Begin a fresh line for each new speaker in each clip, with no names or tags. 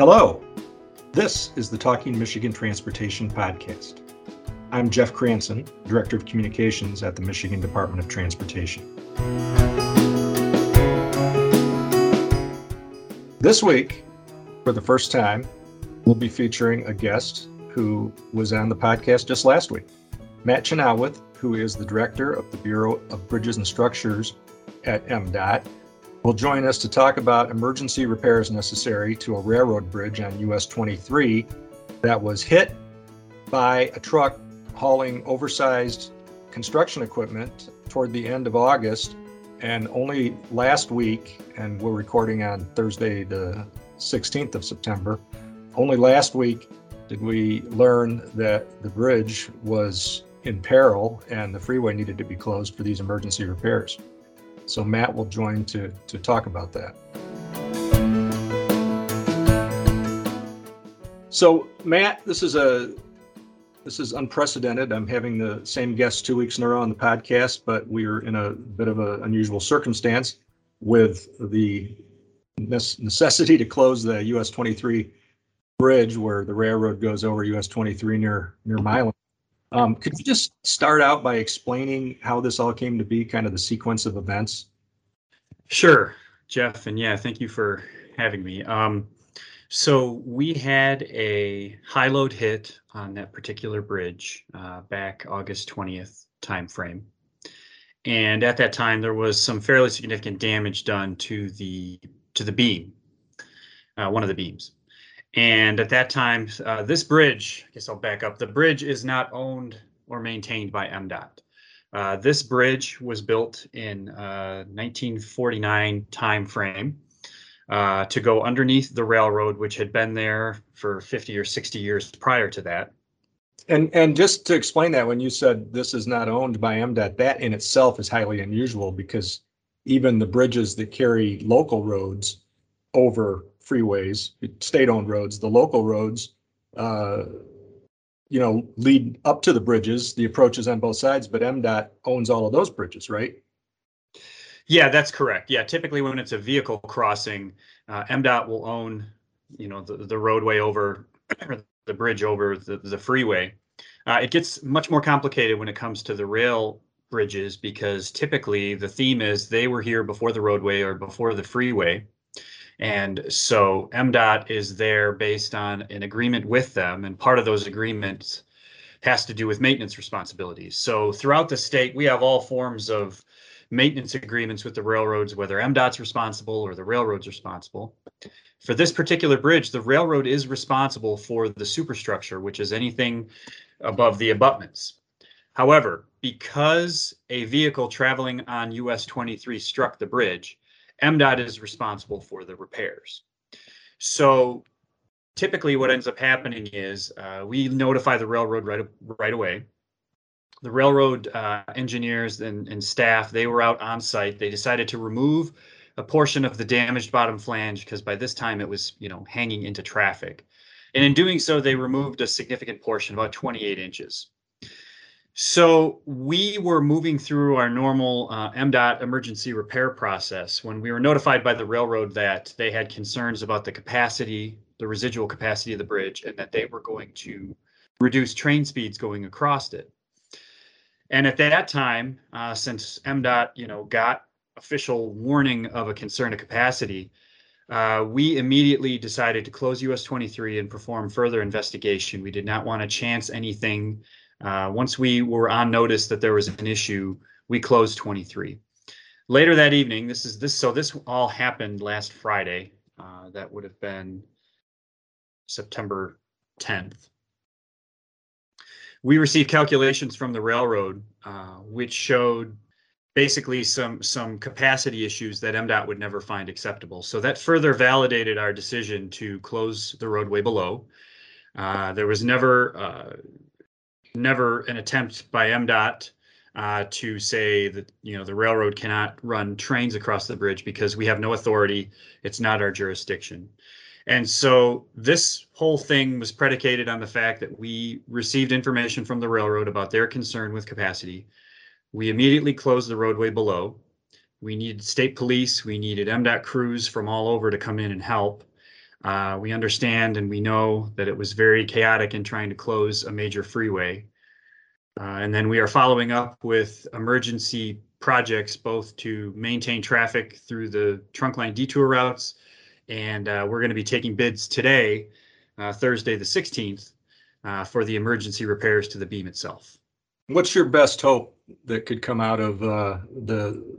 Hello, this is the Talking Michigan Transportation Podcast. I'm Jeff Cranson, Director of Communications at the Michigan Department of Transportation. This week, for the first time, we'll be featuring a guest who was on the podcast just last week. Matt Chynoweth, who is the Director of the Bureau of Bridges and Structures at MDOT, will join us to talk about emergency repairs necessary to a railroad bridge on US 23 that was hit by a truck hauling oversized construction equipment toward the end of August. And only last week, and we're recording on Thursday, the 16th of September, only last week did we learn that the bridge was in peril and the freeway needed to be closed for these emergency repairs. So Matt will join to, to talk about that. So Matt, this is a this is unprecedented. I'm having the same guest two weeks in a row on the podcast, but we're in a bit of an unusual circumstance with the necessity to close the US 23 bridge where the railroad goes over US 23 near near Milan. Um, could you just start out by explaining how this all came to be, kind of the sequence of events?
Sure, Jeff, and yeah, thank you for having me. Um, so we had a high load hit on that particular bridge uh, back August 20th timeframe. And at that time, there was some fairly significant damage done to the to the beam, uh, one of the beams. And at that time, uh, this bridge, I guess I'll back up. The bridge is not owned or maintained by MDOT. Uh, this bridge was built in uh, 1949 timeframe uh, to go underneath the railroad, which had been there for 50 or 60 years prior to that.
And and just to explain that, when you said this is not owned by MDOT, that in itself is highly unusual because even the bridges that carry local roads over freeways, state-owned roads, the local roads, uh, you know, lead up to the bridges, the approaches on both sides, but MDOT owns all of those bridges, right?
Yeah, that's correct. Yeah, typically when it's a vehicle crossing, uh, MDOT will own, you know, the, the roadway over the bridge over the, the freeway. Uh, it gets much more complicated when it comes to the rail bridges because typically the theme is they were here before the roadway or before the freeway. And so MDOT is there based on an agreement with them, and part of those agreements has to do with maintenance responsibilities. So throughout the state, we have all forms of maintenance agreements with the railroads, whether MDOT's responsible or the railroad's responsible. For this particular bridge, the railroad is responsible for the superstructure, which is anything above the abutments. However, because a vehicle traveling on US 23 struck the bridge, MDOT is responsible for the repairs. So typically what ends up happening is uh, we notify the railroad right, right away. The railroad uh, engineers and, and staff, they were out on site. They decided to remove a portion of the damaged bottom flange because by this time it was, you know, hanging into traffic. And in doing so, they removed a significant portion, about 28 inches. So we were moving through our normal uh, MDOT emergency repair process when we were notified by the railroad that they had concerns about the capacity, the residual capacity of the bridge, and that they were going to reduce train speeds going across it. And at that time, uh, since MDOT, you know, got official warning of a concern of capacity, uh, we immediately decided to close US 23 and perform further investigation. We did not want to chance anything uh, once we were on notice that there was an issue, we closed 23. Later that evening, this is this, so this all happened last Friday. Uh, that would have been September 10th. We received calculations from the railroad, uh, which showed basically some some capacity issues that MDOT would never find acceptable. So that further validated our decision to close the roadway below. Uh, there was never uh, never an attempt by MDOT uh, to say that you know the railroad cannot run trains across the bridge because we have no authority. It's not our jurisdiction. And so this whole thing was predicated on the fact that we received information from the railroad about their concern with capacity. We immediately closed the roadway below. We needed state police. We needed MDOT crews from all over to come in and help. Uh, we understand and we know that it was very chaotic in trying to close a major freeway. Uh, and then we are following up with emergency projects both to maintain traffic through the trunk line detour routes. And uh, we're going to be taking bids today, uh, Thursday the 16th, uh, for the emergency repairs to the beam itself.
What's your best hope that could come out of the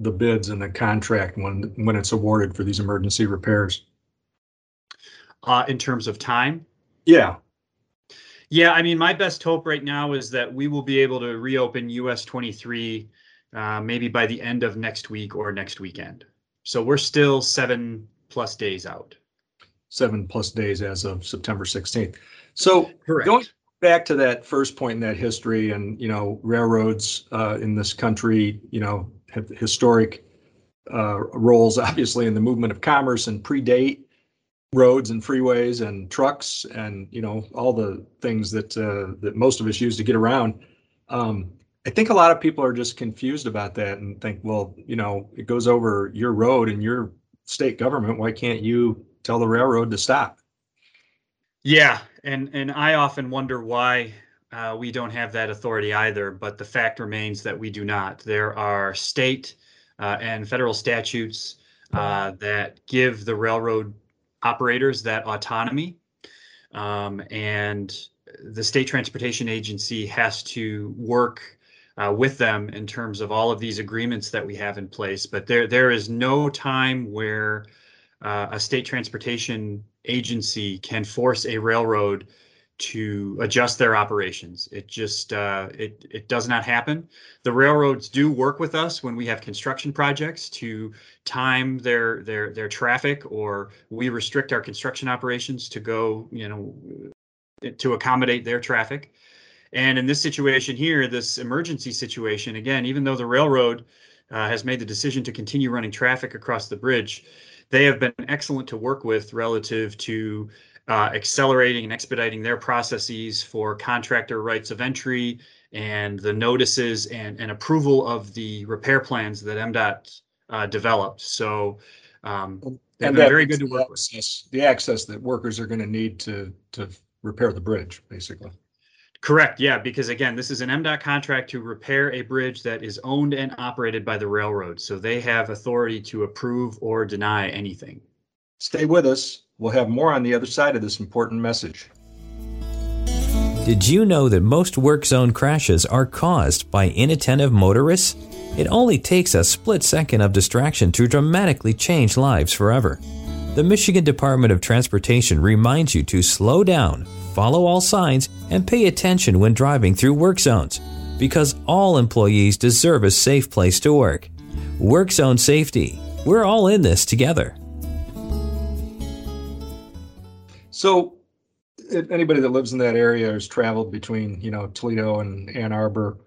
the bids and the contract when when it's awarded for these emergency repairs?
Uh, in terms of time,
Yeah,
Yeah, I mean, my best hope right now is that we will be able to reopen US 23 uh, maybe by the end of next week or next weekend. So we're still seven plus days out.
seven plus days as of September 16th. So
Correct.
Going back to that first point in that history and, you know, railroads uh, in this country, you know, have historic uh, roles, obviously, in the movement of commerce and predate roads and freeways and trucks and, you know, all the things that, uh, that most of us use to get around. Um, I think a lot of people are just confused about that and think, well, you know, it goes over your road and your state government. Why can't you tell the railroad to stop?
Yeah, and and I often wonder why uh, we don't have that authority either. But the fact remains that we do not. There are state uh, and federal statutes uh, that give the railroad operators that autonomy, um, and the state transportation agency has to work uh, with them in terms of all of these agreements that we have in place. But there there is no time where uh, a state transportation agency can force a railroad to adjust their operations. It just uh, it it does not happen. The railroads do work with us when we have construction projects to time their their their traffic, or we restrict our construction operations to go you know to accommodate their traffic. And in this situation here, this emergency situation, again, even though the railroad uh, has made the decision to continue running traffic across the bridge, they have been excellent to work with relative to uh, accelerating and expediting their processes for contractor rights of entry and the notices and, and approval of the repair plans that MDOT uh, developed. So um, they've
And
been
that
very good to work with.
The access that workers are going to need to, to repair the bridge, basically.
Correct. Yeah, because again, this is an MDOT contract to repair a bridge that is owned and operated by the railroad. So they have authority to approve or deny anything.
Stay with us. We'll have more on the other side of this important message.
Did you know that most work zone crashes are caused by inattentive motorists? It only takes a split second of distraction to dramatically change lives forever. The Michigan Department of Transportation reminds you to slow down, follow all signs, and pay attention when driving through work zones because all employees deserve a safe place to work. Work zone safety. We're all in this together.
So anybody that lives in that area has traveled between, you know, Toledo and Ann Arbor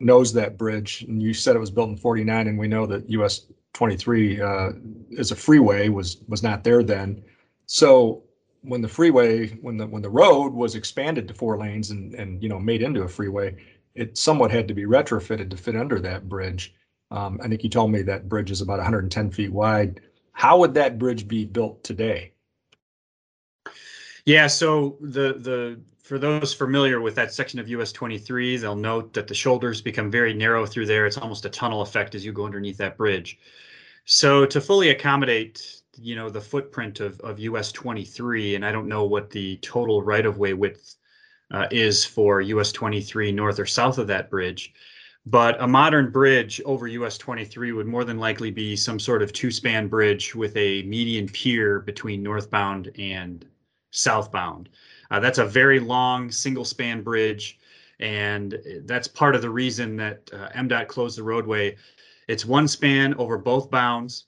knows that bridge. And you said it was built in 49 and we know that US 23 uh, a freeway was was not there then. So when the freeway, when the when the road was expanded to four lanes and and you know made into a freeway, it somewhat had to be retrofitted to fit under that bridge. Um, I think you told me that bridge is about 110 feet wide. How would that bridge be built today?
Yeah, so the the for those familiar with that section of US 23, they'll note that the shoulders become very narrow through there. It's almost a tunnel effect as you go underneath that bridge. So to fully accommodate, you know, the footprint of of US 23, and I don't know what the total right of way width uh, is for US 23 north or south of that bridge. But a modern bridge over US 23 would more than likely be some sort of two span bridge with a median pier between northbound and southbound. Uh, that's a very long single span bridge, and that's part of the reason that uh, MDOT closed the roadway. It's one span over both bounds,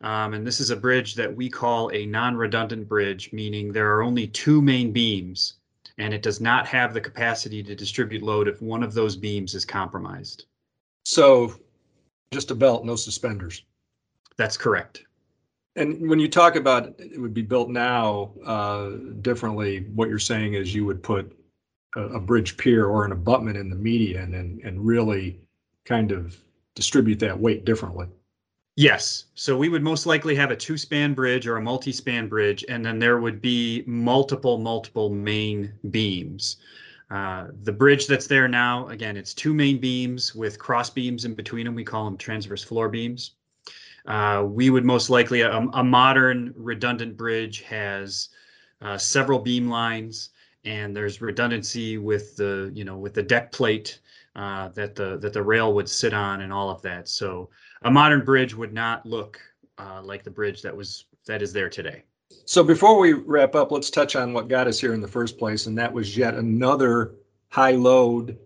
um, and this is a bridge that we call a non-redundant bridge, meaning there are only two main beams, and it does not have the capacity to distribute load if one of those beams is compromised.
So just a belt, no suspenders.
That's correct.
And when you talk about it would be built now uh, differently, what you're saying is you would put a, a bridge pier or an abutment in the median and, and really kind of distribute that weight differently.
Yes. So we would most likely have a two span bridge or a multi span bridge, and then there would be multiple, multiple main beams. Uh, the bridge that's there now, again, it's two main beams with cross beams in between them. We call them transverse floor beams. Uh, we would most likely, a, a modern redundant bridge has uh, several beam lines and there's redundancy with the, you know, with the deck plate uh, that the that the rail would sit on and all of that. So a modern bridge would not look uh, like the bridge that was that is there today.
So before we wrap up, let's touch on what got us here in the first place, and that was yet another high load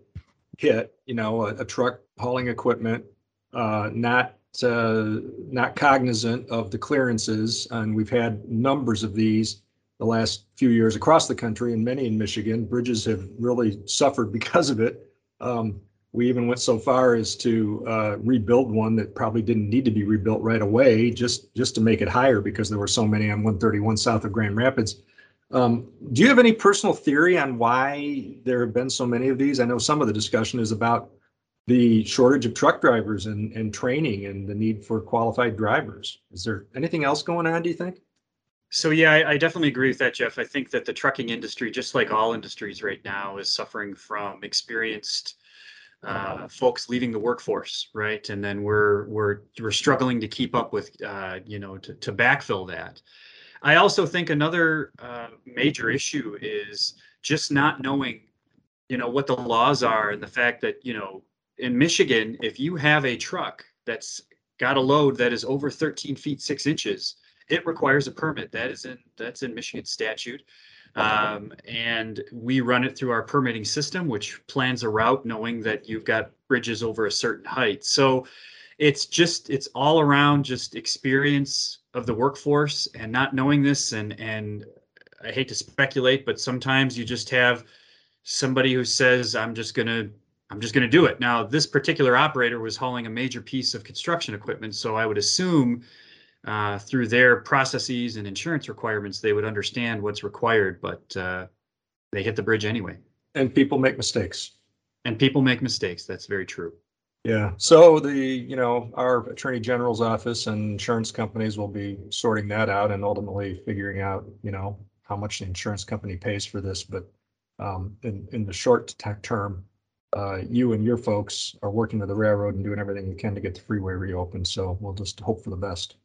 hit. You know, a, a truck hauling equipment, uh, not uh, not cognizant of the clearances, and we've had numbers of these the last few years across the country, and many in Michigan. Bridges have really suffered because of it. Um, we even went so far as to uh, rebuild one that probably didn't need to be rebuilt right away, just just to make it higher because there were so many on 131 south of Grand Rapids. Um, do you have any personal theory on why there have been so many of these? I know some of the discussion is about the shortage of truck drivers and, and training and the need for qualified drivers. Is there anything else going on, do you think?
So yeah, I, I, definitely agree with that, Jeff. I think that the trucking industry, just like all industries right now, is suffering from experienced uh, folks leaving the workforce, right? And then we're we're we're struggling to keep up with, uh, you know, to to backfill that. I also think another uh, major issue is just not knowing, you know, what the laws are and the fact that you know, in Michigan, if you have a truck that's got a load that is over 13 feet 6 inches, it requires a permit. That is in that's in Michigan statute. Um, and we run it through our permitting system, which plans a route knowing that you've got bridges over a certain height. So it's just it's all around just experience of the workforce and not knowing this and and I hate to speculate, but sometimes you just have somebody who says, I'm just gonna I'm just gonna do it. Now, this particular operator was hauling a major piece of construction equipment, so I would assume uh, through their processes and insurance requirements, they would understand what's required, but uh, they hit the bridge anyway.
And people make mistakes.
And people make mistakes. That's very true.
Yeah. So the, you know, our attorney general's office and insurance companies will be sorting that out and ultimately figuring out, you know, how much the insurance company pays for this. But um, in, in the short term, uh, you and your folks are working with the railroad and doing everything you can to get the freeway reopened. So we'll just hope for the best.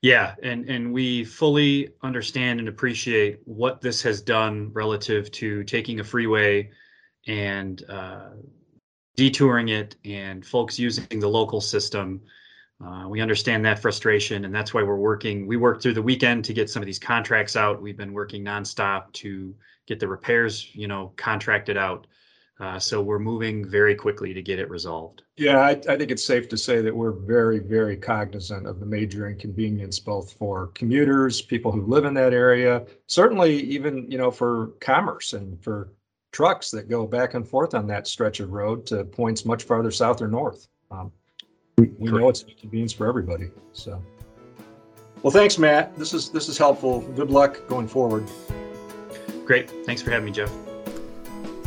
Yeah, and and we fully understand and appreciate what this has done relative to taking a freeway and uh, detouring it, and folks using the local system. Uh, we understand that frustration, and that's why we're working. We worked through the weekend to get some of these contracts out. We've been working nonstop to get the repairs, you know, contracted out. Uh, so we're moving very quickly to get it resolved.
Yeah, I, I, think it's safe to say that we're very, very cognizant of the major inconvenience both for commuters, people who live in that area, certainly even you know for commerce and for trucks that go back and forth on that stretch of road to points much farther south or north. Um, we, we know it's an inconvenience for everybody. So, well, thanks, Matt. This is this is helpful. Good luck going forward.
Great. Thanks for having me, Jeff.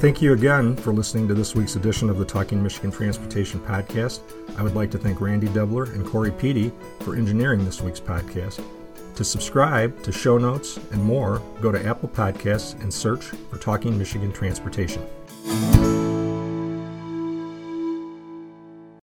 Thank you again for listening to this week's edition of the Talking Michigan Transportation Podcast. I would like to thank Randy Dubler and Corey Peedy for engineering this week's podcast. To subscribe to show notes and more, go to Apple Podcasts and search for Talking Michigan Transportation.